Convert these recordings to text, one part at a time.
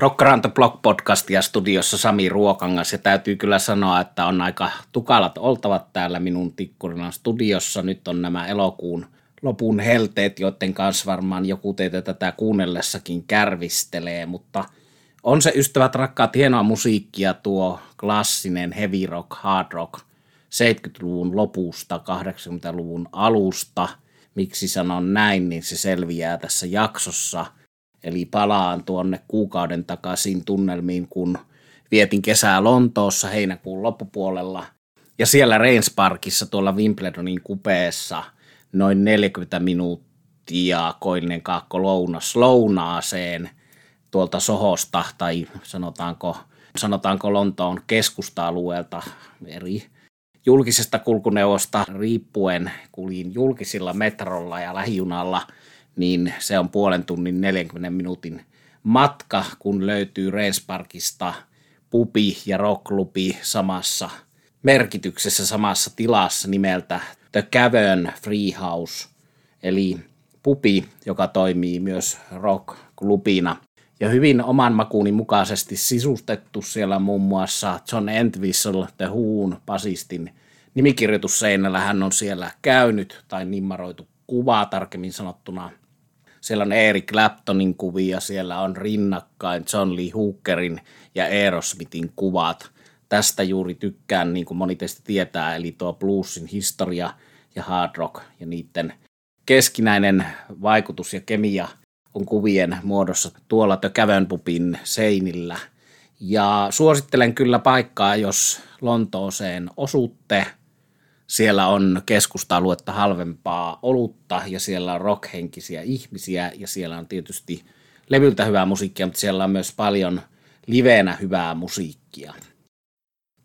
Rock Around the Block podcastia studiossa Sami Ruokangas ja täytyy kyllä sanoa, että on aika tukalat oltavat täällä minun tikkurinan studiossa. Nyt on nämä elokuun lopun helteet, joiden kanssa varmaan joku teitä tätä kuunnellessakin kärvistelee, mutta on se ystävät rakkaat hienoa musiikkia tuo klassinen heavy rock, hard rock 70-luvun lopusta, 80-luvun alusta. Miksi sanon näin, niin se selviää tässä jaksossa – Eli palaan tuonne kuukauden takaisin tunnelmiin, kun vietin kesää Lontoossa heinäkuun loppupuolella. Ja siellä Rains Parkissa tuolla Wimbledonin kupeessa noin 40 minuuttia koillinen kaakko lounas lounaaseen tuolta Sohosta tai sanotaanko, sanotaanko Lontoon keskusta-alueelta eri julkisesta kulkuneuvosta riippuen kuljin julkisilla metrolla ja lähijunalla – niin se on puolen tunnin 40 minuutin matka, kun löytyy Parkista pubi ja rockklubi samassa merkityksessä, samassa tilassa nimeltä The Cavern Free House, eli pubi, joka toimii myös rockklubina. Ja hyvin oman makuuni mukaisesti sisustettu siellä muun muassa John Entwistle, The Whoon, basistin nimikirjoitusseinällä hän on siellä käynyt tai nimmaroitu kuvaa tarkemmin sanottuna siellä on Eric Claptonin kuvia, siellä on rinnakkain John Lee Hookerin ja Aerosmithin kuvat. Tästä juuri tykkään, niin kuin moni teistä tietää, eli tuo bluesin historia ja hard rock ja niiden keskinäinen vaikutus ja kemia on kuvien muodossa tuolla The Cavern Pubin seinillä. Ja suosittelen kyllä paikkaa, jos Lontooseen osutte – siellä on keskusta-aluetta halvempaa olutta ja siellä on rockhenkisiä ihmisiä ja siellä on tietysti levyltä hyvää musiikkia, mutta siellä on myös paljon liveenä hyvää musiikkia.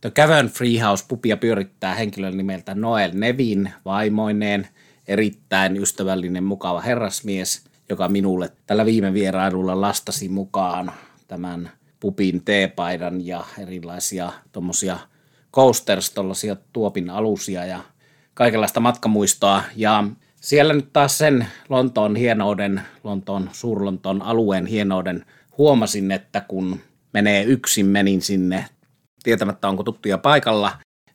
The Cavern Freehouse pupia pyörittää henkilön nimeltä Noel Nevin vaimoineen, erittäin ystävällinen, mukava herrasmies, joka minulle tällä viime vierailulla lastasi mukaan tämän pupin teepaidan ja erilaisia tuommoisia – coasters, tuollaisia tuopin alusia ja kaikenlaista matkamuistoa. Ja siellä nyt taas sen Lontoon hienouden, Lontoon, Suurlontoon alueen hienouden huomasin, että kun menee yksin, menin sinne tietämättä onko tuttuja paikalla,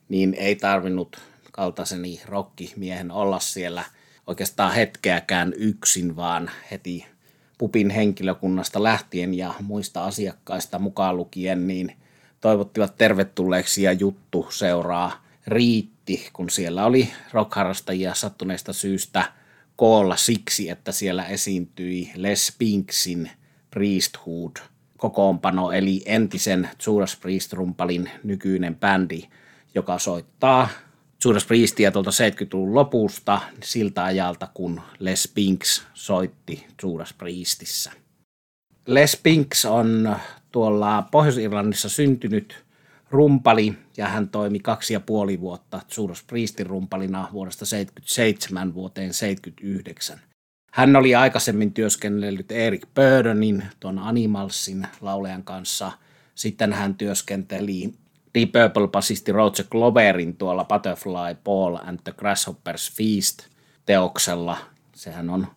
niin ei tarvinnut kaltaiseni rokkimiehen olla siellä oikeastaan hetkeäkään yksin, vaan heti pupin henkilökunnasta lähtien ja muista asiakkaista mukaan lukien, niin toivottivat tervetulleeksi ja juttu seuraa riitti, kun siellä oli rockharrastajia sattuneesta syystä koolla siksi, että siellä esiintyi Les Pinksin Priesthood kokoonpano, eli entisen Judas Priest-rumpalin nykyinen bändi, joka soittaa Judas Priestia tuolta 70-luvun lopusta siltä ajalta, kun Les Pinks soitti Judas Priestissä. Les Pinks on tuolla Pohjois-Irlannissa syntynyt rumpali ja hän toimi kaksi ja puoli vuotta Judas Priestin rumpalina vuodesta 77 vuoteen 79. Hän oli aikaisemmin työskennellyt Eric Burdenin, tuon Animalsin laulejan kanssa. Sitten hän työskenteli Deep Purple-basisti Roger Gloverin tuolla Butterfly Ball and the Grasshoppers Feast teoksella. Sehän on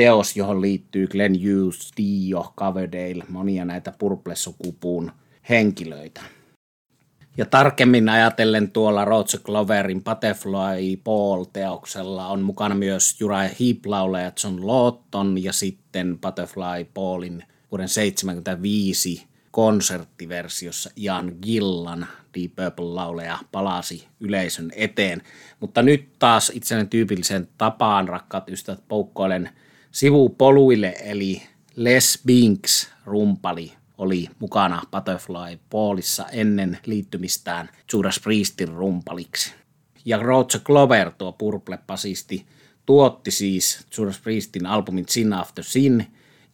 teos, johon liittyy Glenn Hughes, Dio, Coverdale, monia näitä Purple-sukupuun henkilöitä. Ja tarkemmin ajatellen tuolla Roger Gloverin Butterfly Ball-teoksella on mukana myös Uriah Heep lauleja John Lawton ja sitten Butterfly Ballin vuoden 1975 konserttiversiossa Ian Gillan Deep Purple-lauleja palasi yleisön eteen. Mutta nyt taas itselleni tyypillisen tapaan, rakkaat ystävät, poukkoilen – sivupoluille, eli Les Binks rumpali oli mukana Butterfly Ballissa ennen liittymistään Judas Priestin rumpaliksi. Ja Roger Glover, tuo Purple-basisti, tuotti siis Judas Priestin albumin Sin After Sin,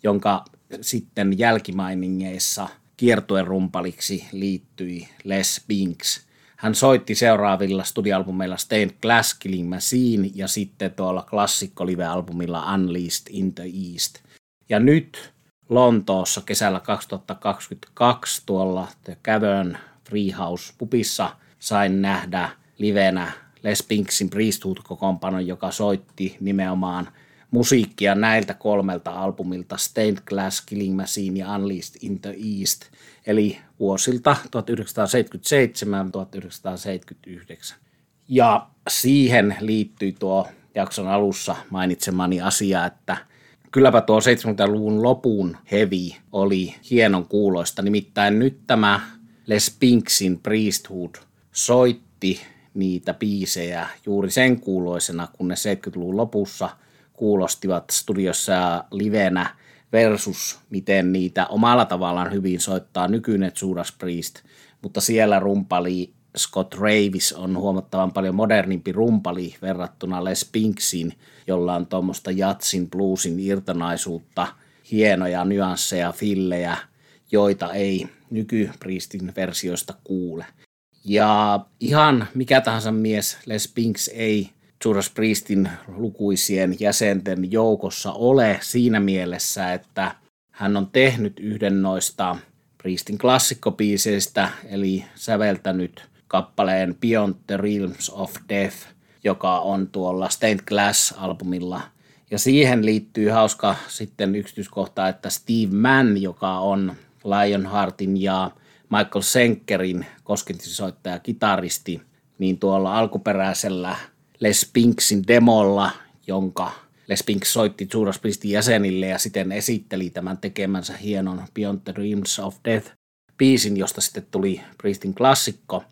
jonka sitten jälkimainingeissa kiertuen rumpaliksi liittyi Les Binks – hän soitti seuraavilla studioalbumeilla Stained Glass Killing Machine ja sitten tuolla klassikko live-albumilla Unleashed in the East. Ja nyt Lontoossa kesällä 2022 tuolla The Cavern Freehouse pupissa sain nähdä livenä Les Pinksin Priesthood-kokoonpanon, joka soitti nimenomaan musiikkia näiltä kolmelta albumilta Stained Glass, Killing Machine ja Unleashed in the East, eli vuosilta 1977-1979. Ja siihen liittyy tuo jakson alussa mainitsemani asia, että kylläpä tuo 70-luvun lopun hevi oli hienon kuuloista. Nimittäin nyt tämä Les Pinksin Priesthood soitti niitä biisejä juuri sen kuuloisena, kun ne 70-luvun lopussa kuulostivat studiossa livenä versus miten niitä omalla tavallaan hyvin soittaa nykyinen Judas Priest, mutta siellä rumpali Scott Ravis on huomattavan paljon modernimpi rumpali verrattuna Les Pinksin, jolla on tuommoista jatsin, bluesin irtonaisuutta, hienoja nyansseja, fillejä, joita ei nykypriistin versioista kuule. Ja ihan mikä tahansa mies Les Pinks ei Judas Priestin lukuisien jäsenten joukossa ole siinä mielessä, että hän on tehnyt yhden noista Priestin klassikkopiiseistä, eli säveltänyt kappaleen Beyond the Realms of Death, joka on tuolla Stained Glass-albumilla. Ja siihen liittyy hauska sitten yksityiskohta, että Steve Mann, joka on Lionheartin ja Michael Senkerin kosketinsoittaja kitaristi, niin tuolla alkuperäisellä Les Pinksin demolla, jonka Les Pink soitti Judas Priestin jäsenille ja sitten esitteli tämän tekemänsä hienon Beyond the Dreams of Death biisin, josta sitten tuli Priestin klassikko,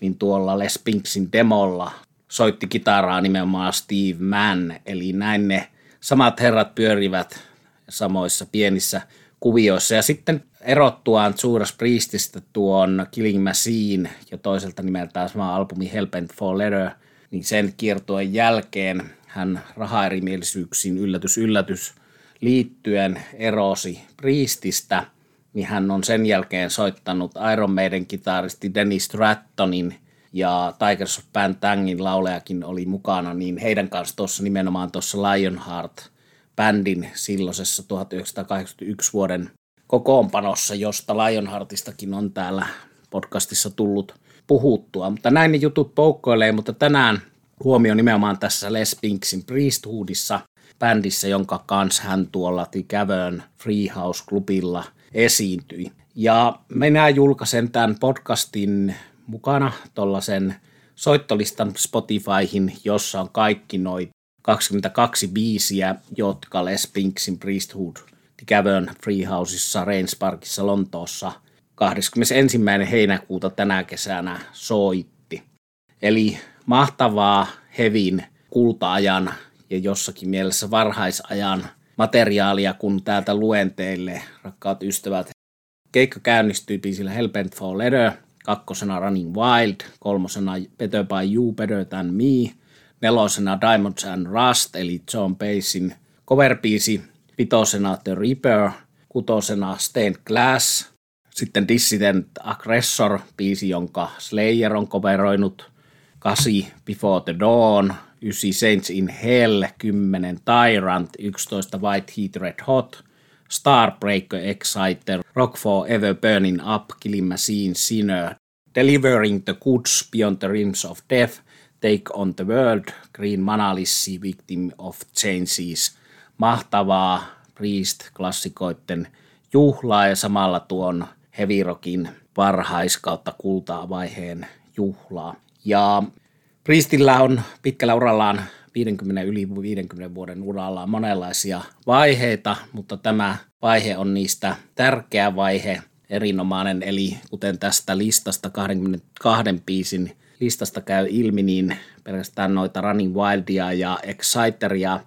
niin tuolla Les Pinksin demolla soitti kitaraa nimenomaan Steve Mann, eli näin ne samat herrat pyörivät samoissa pienissä kuvioissa. Ja sitten erottuaan Judas Priestistä tuon Killing Machine ja toiselta nimeltään sama albumi Helpent for Letter, niin sen kiertojen jälkeen hän rahaerimielisyyksiin yllätys yllätys liittyen erosi Priestistä, niin hän on sen jälkeen soittanut Iron Maiden kitaristi Dennis Strattonin ja Tigers of Pantangin lauleakin oli mukana, niin heidän kanssa tuossa nimenomaan tuossa Lionheart bändin silloisessa 1981 vuoden kokoonpanossa, josta Lionheartistakin on täällä podcastissa tullut puhuttua. Mutta näin ne jutut poukkoilee, mutta tänään huomio nimenomaan tässä Les Pinksin Priesthoodissa, bändissä, jonka kanssa hän tuolla Tikävön Freehouse-klubilla esiintyi. Ja minä julkaisen tämän podcastin mukana tuollaisen soittolistan Spotifyhin, jossa on kaikki noin 22 biisiä, jotka Les Pinksin Priesthood Cavern Freehouseissa Rains Parkissa Lontoossa 21. heinäkuuta tänä kesänä soitti. Eli mahtavaa Hevin kultaajan ja jossakin mielessä varhaisajan materiaalia, kun täältä luen teille, rakkaat ystävät. Keikka käynnistyi biisillä Hellbent for Leather, kakkosena Running Wild, kolmosena Better by You, Better Than Me, nelosena Diamonds and Rust, eli John Basin cover-biisi, vitosena The Reaper, kutosena Stained Glass, sitten Dissident Aggressor, biisi, jonka Slayer on coveroinut, 8 Before the Dawn, 9 Saints in Hell, 10 Tyrant, 11 White Heat Red Hot, Starbreaker Exciter, Rock for Ever Burning Up, Killing Machine Sinner, Delivering the Goods Beyond the Rims of Death, Take on the World, Green Manalissi, Victim of Changes. Mahtavaa Priest-klassikoiden juhlaa ja samalla tuon heavy rockin varhaiskautta kultaa vaiheen juhlaa. Ja Priestillä on pitkällä urallaan 50 yli 50 vuoden urallaan monenlaisia vaiheita, mutta tämä vaihe on niistä tärkeä vaihe, erinomainen, eli kuten tästä listasta 22 biisin listasta käy ilmi, niin pelkästään noita Running Wildia ja Exciteria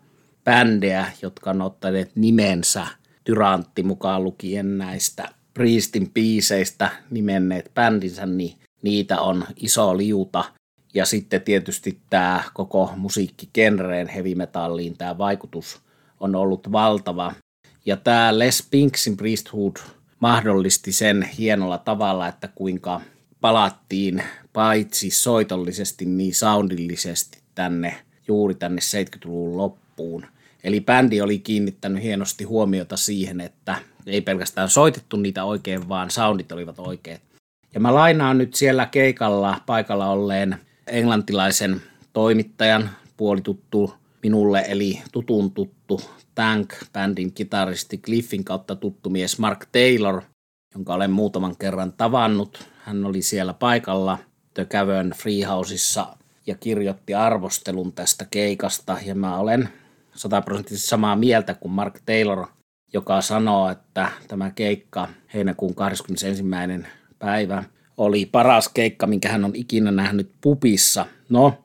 bändejä, jotka on ottaneet nimensä Tyrantti mukaan lukien näistä Priestin biiseistä nimenneet bändinsä, niin niitä on iso liuta. Ja sitten tietysti tämä koko musiikkigenreen heavy metalliin tämä vaikutus on ollut valtava. Ja tämä Les Pinksin Priesthood mahdollisti sen hienolla tavalla, että kuinka palattiin paitsi soitollisesti niin soundillisesti tänne juuri tänne 70-luvun loppuun. Eli bändi oli kiinnittänyt hienosti huomiota siihen, että ei pelkästään soitettu niitä oikein, vaan soundit olivat oikeat. Ja mä lainaan nyt siellä keikalla paikalla olleen englantilaisen toimittajan, puolituttu minulle, eli tutun tuttu Tank-bändin kitaristi Cliffin kautta tuttu mies Mark Taylor, jonka olen muutaman kerran tavannut. Hän oli siellä paikalla The Cavern Freehouseissa ja kirjoitti arvostelun tästä keikasta ja mä olen sataprosenttisesti samaa mieltä kuin Mark Taylor, joka sanoo, että tämä keikka heinäkuun 21. päivä oli paras keikka, minkä hän on ikinä nähnyt pupissa. No,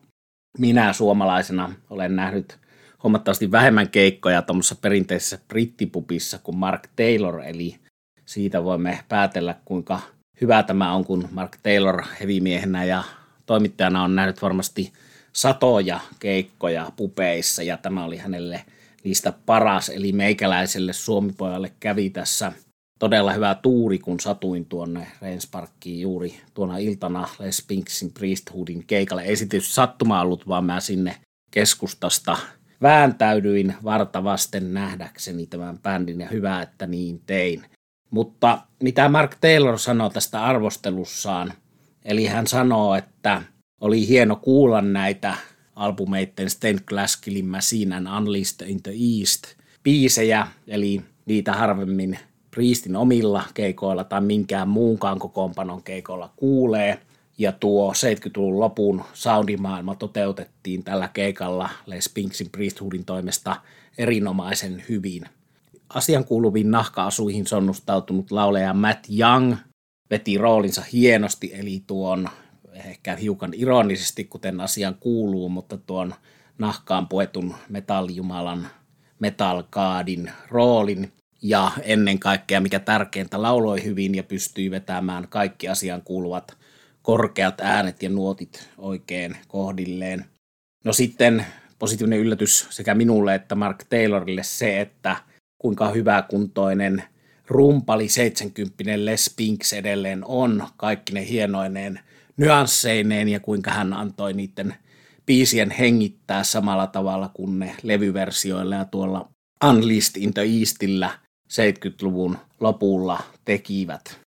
minä suomalaisena olen nähnyt huomattavasti vähemmän keikkoja tuommoisessa perinteisessä brittipupissa kuin Mark Taylor, eli siitä voimme päätellä, kuinka hyvä tämä on, kun Mark Taylor hevimiehenä ja toimittajana on nähnyt varmasti satoja keikkoja pupeissa, ja tämä oli hänelle niistä paras, eli meikäläiselle suomipojalle kävi tässä todella hyvä tuuri, kun satuin tuonne Reinsparkkiin juuri tuona iltana Les Pinksin Priesthoodin keikalle. Ei tietysti sattuma ollut, vaan mä sinne keskustasta vääntäydyin vartavasten nähdäkseni tämän bändin ja hyvä, että niin tein. Mutta mitä Mark Taylor sanoi tästä arvostelussaan, eli hän sanoo, että oli hieno kuulla näitä albumeitten Stained Glass Killing Machine and Unleashed in the East biisejä, eli niitä harvemmin Priestin omilla keikoilla tai minkään muunkaan kokoonpanon keikoilla kuulee. Ja tuo 70-luvun lopun soundimaailma toteutettiin tällä keikalla Les Pinksin Priesthoodin toimesta erinomaisen hyvin. Asian kuuluviin nahka-asuihin sonnustautunut lauleja Matt Young veti roolinsa hienosti, eli tuon ehkä hiukan ironisesti, kuten asian kuuluu, mutta tuon nahkaan puetun metallijumalan Metal Godin roolin ja ennen kaikkea, mikä tärkeintä, lauloi hyvin ja pystyi vetämään kaikki asiaan kuuluvat korkeat äänet ja nuotit oikein kohdilleen. No sitten positiivinen yllätys sekä minulle että Mark Taylorille se, että kuinka hyväkuntoinen rumpali 70 Les Pinks edelleen on, kaikki ne hienoineen nyansseineen ja kuinka hän antoi niiden biisien hengittää samalla tavalla kuin ne levyversioilla ja tuolla Unleashed in the Eastillä – 70-luvun lopulla tekivät.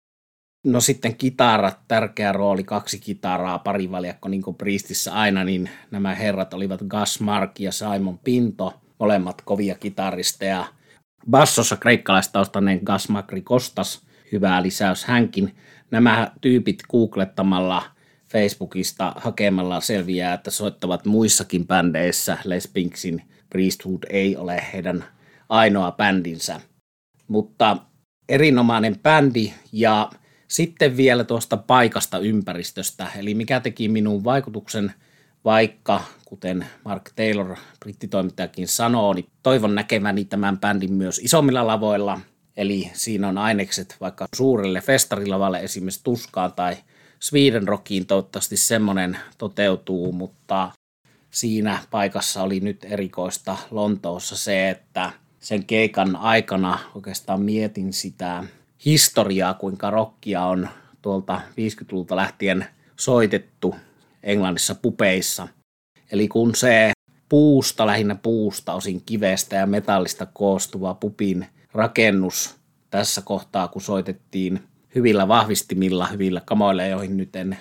No sitten kitarat, tärkeä rooli, kaksi kitaraa, parivaljakko niin kuin Priestissä aina, niin nämä herrat olivat Gus Mark ja Simon Pinto, molemmat kovia kitaristeja. Bassossa kreikkalaistaustanneen Gus Makri Kostas, hyvä lisäys hänkin. Nämä tyypit googlettamalla Facebookista hakemalla selviää, että soittavat muissakin bändeissä. Les Pinksin Priesthood ei ole heidän ainoa bändinsä. Mutta erinomainen bändi ja sitten vielä tuosta paikasta ympäristöstä, eli mikä teki minun vaikutuksen, vaikka kuten Mark Taylor, brittitoimittajakin sanoo, niin toivon näkeväni tämän bändin myös isommilla lavoilla, eli siinä on ainekset vaikka suurelle festarilavalle esimerkiksi Tuskaan tai Sweden Rockiin toivottavasti semmoinen toteutuu, mutta siinä paikassa oli nyt erikoista Lontoossa se, että sen keikan aikana oikeastaan mietin sitä historiaa, kuinka rockia on tuolta 50-luvulta lähtien soitettu Englannissa pupeissa. Eli kun se puusta, lähinnä puusta, osin kivestä ja metallista koostuva pupin rakennus tässä kohtaa, kun soitettiin hyvillä vahvistimilla, hyvillä kamoilla, joihin nyt en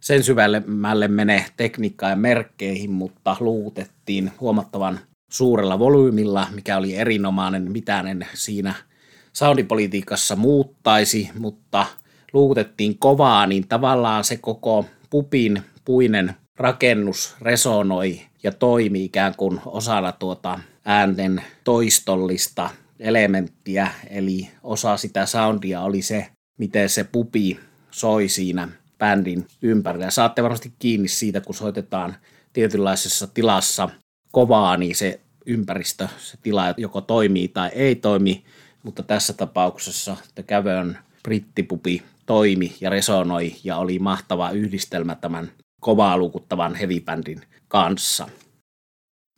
sen syvällemmälle mene tekniikkaa ja merkkeihin, mutta luutettiin huomattavan suurella volyymilla, mikä oli erinomainen, mitään en siinä soundipolitiikassa muuttaisi, mutta luutettiin kovaa, niin tavallaan se koko pupin puinen rakennus resonoi ja toimi ikään kuin osana tuota äänten toistollista elementtiä, eli osa sitä soundia oli se, miten se pupi soi siinä bändin ympärillä. Saatte varmasti kiinni siitä, kun soitetaan tietynlaisessa tilassa kovaa, niin se ympäristö, se tila joko toimii tai ei toimi, mutta tässä tapauksessa The Cavern brittipupi toimi ja resonoi ja oli mahtava yhdistelmä tämän kovaa lukuttavan heavy kanssa.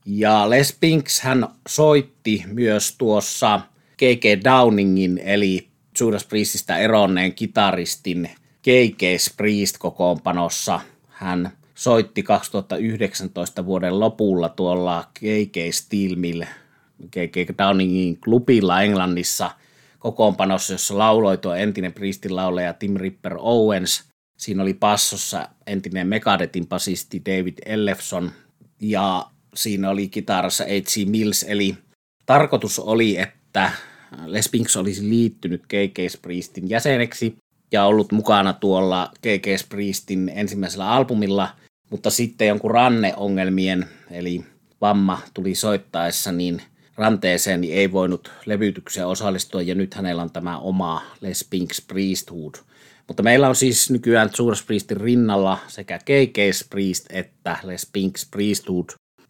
Ja Les Pinks hän soitti myös tuossa K.K. Downingin eli Judas Priestistä eronneen kitaristin K.K. Priest kokoonpanossa. Hän soitti 2019 vuoden lopulla tuolla KK Steel Mill, KK Downingin klubilla Englannissa kokoonpanossa, jossa lauloi tuo entinen Priestin laulaja Tim Ripper Owens. Siinä oli passossa entinen Megadetin basisti David Ellefson ja siinä oli kitarassa H.C. Mills, eli tarkoitus oli, että Les Pinks olisi liittynyt KK Priestin jäseneksi ja ollut mukana tuolla KK Priestin ensimmäisellä albumilla, mutta sitten jonkun ranneongelmien, eli vamma tuli soittaessa, niin ranteeseen niin ei voinut levytykseen osallistua, ja nyt hänellä on tämä oma Les Pinks Priesthood. Mutta meillä on siis nykyään Judas Priestin rinnalla sekä KK Priest että Les Pinks Priesthood,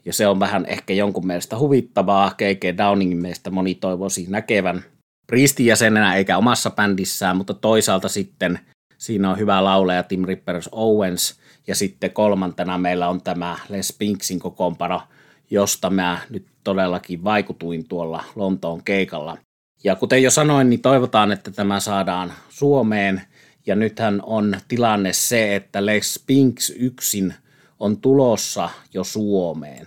ja se on vähän ehkä jonkun mielestä huvittavaa. KK Downingin mielestä moni toivoisi näkevän Priestin jäsenenä eikä omassa bändissään, mutta toisaalta sitten siinä on hyvä lauleja Tim Rippers Owens, ja sitten kolmantena meillä on tämä Les Pinksin kokoonpano, josta mä nyt todellakin vaikutuin tuolla Lontoon keikalla. Ja kuten jo sanoin, niin toivotaan, että tämä saadaan Suomeen. Ja nythän on tilanne se, että Les Pinks yksin on tulossa jo Suomeen.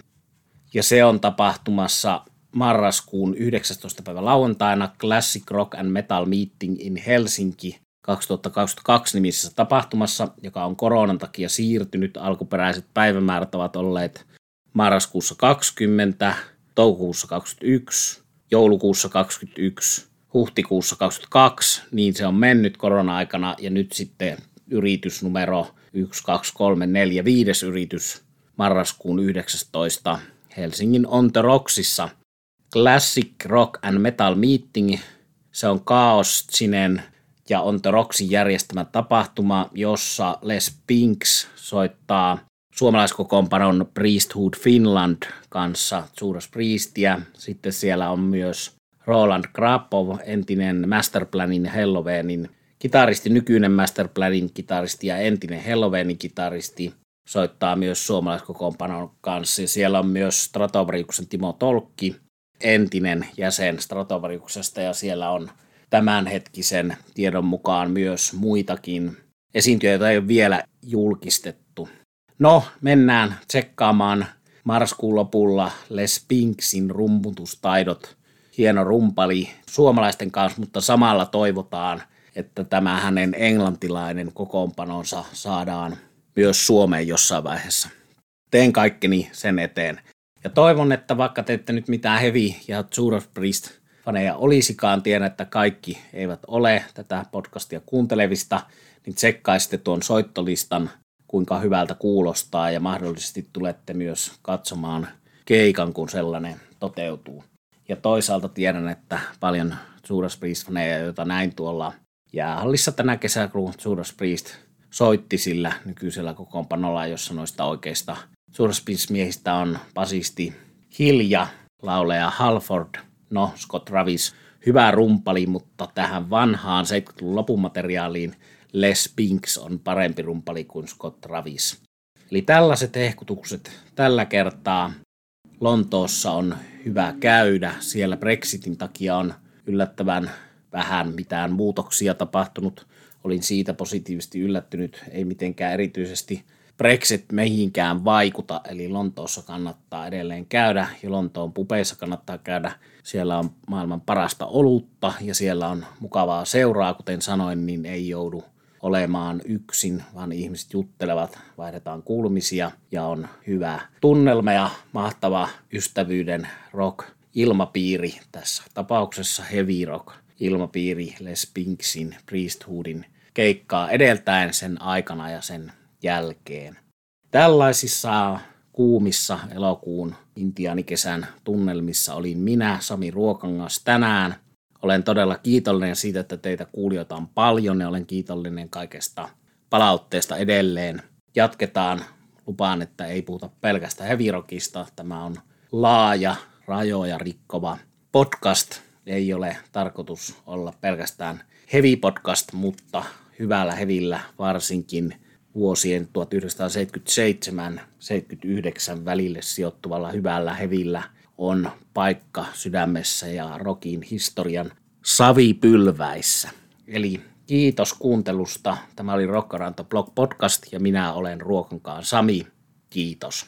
Ja se on tapahtumassa marraskuun 19. päivä lauantaina Classic Rock and Metal Meeting in Helsinki 2022 nimisessä tapahtumassa, joka on koronan takia siirtynyt. Alkuperäiset päivämäärät ovat olleet marraskuussa 20, toukokuussa 21, joulukuussa 21, huhtikuussa 22, niin se on mennyt korona-aikana ja nyt sitten yritys numero 1, 2, 3, 4, 5 yritys marraskuun 19 Helsingin On The Rocksissa. Classic Rock and Metal Meeting, se on Chaos Sinen ja On The Rocksin järjestämä tapahtuma, jossa Les Pinks soittaa suomalaiskokoonpanon Priesthood Finland kanssa Judas Priestia. Sitten siellä on myös Roland Krapov, entinen Masterplanin Helloweenin kitaristi, nykyinen Masterplanin kitaristi ja entinen Helloweenin kitaristi soittaa myös suomalaiskokoonpanon kanssa. Siellä on myös Stratovariuksen Timo Tolkki, entinen jäsen Stratovariuksesta ja siellä on tämänhetkisen tiedon mukaan myös muitakin esiintyjä, joita ei ole vielä julkistettu. No, mennään tsekkaamaan marraskuun lopulla Les Pinksin rumputustaidot. Hieno rumpali suomalaisten kanssa, mutta samalla toivotaan, että tämä hänen englantilainen kokoonpanonsa saadaan myös Suomeen jossain vaiheessa. Teen kaikkeni sen eteen. Ja toivon, että vaikka te ette nyt mitään Heavy ja Judas Priest faneja olisikaan, tiedän, että kaikki eivät ole tätä podcastia kuuntelevista, niin tsekkaisitte tuon soittolistan, kuinka hyvältä kuulostaa ja mahdollisesti tulette myös katsomaan keikan, kun sellainen toteutuu. Ja toisaalta tiedän, että paljon Judas Priest-faneja, joita näin tuolla jäähallissa tänä kesänä, kun Judas Priest soitti sillä nykyisellä kokoonpanolla, jossa noista oikeista Judas Priest-miehistä on basisti Hilja, lauleja Halford, no Scott Travis, hyvä rumpali, mutta tähän vanhaan 70-luvun lopun materiaaliin Les Pinks on parempi rumpali kuin Scott Travis. Eli tällaiset ehkutukset tällä kertaa. Lontoossa on hyvä käydä. Siellä Brexitin takia on yllättävän vähän mitään muutoksia tapahtunut. Olin siitä positiivisesti yllättynyt, ei mitenkään erityisesti Brexit mihinkään vaikuta, eli Lontoossa kannattaa edelleen käydä ja Lontoon pupeissa kannattaa käydä. Siellä on maailman parasta olutta ja siellä on mukavaa seuraa, kuten sanoin, niin ei joudu olemaan yksin, vaan ihmiset juttelevat, vaihdetaan kuulumisia ja on hyvä tunnelma ja mahtava ystävyyden rock ilmapiiri tässä tapauksessa heavy rock ilmapiiri Les Pinksin Priesthoodin keikkaa edeltäen sen aikana ja sen jälkeen. Tällaisissa kuumissa elokuun intiaanikesän tunnelmissa olin minä, Sami Ruokangas, tänään. Olen todella kiitollinen siitä, että teitä kuulijoita on paljon ja olen kiitollinen kaikesta palautteesta edelleen. Jatketaan. Lupaan, että ei puhuta pelkästään hevirokista. Tämä on laaja, rajoja rikkova podcast. Ei ole tarkoitus olla pelkästään heavy podcast, mutta hyvällä hevillä varsinkin – vuosien 1977-79 välille sijoittuvalla hyvällä hevillä on paikka sydämessä ja rokin historian savipylväissä. Eli kiitos kuuntelusta. Tämä oli Rokkaranto Blog Podcast ja minä olen Ruokankaan Sami. Kiitos.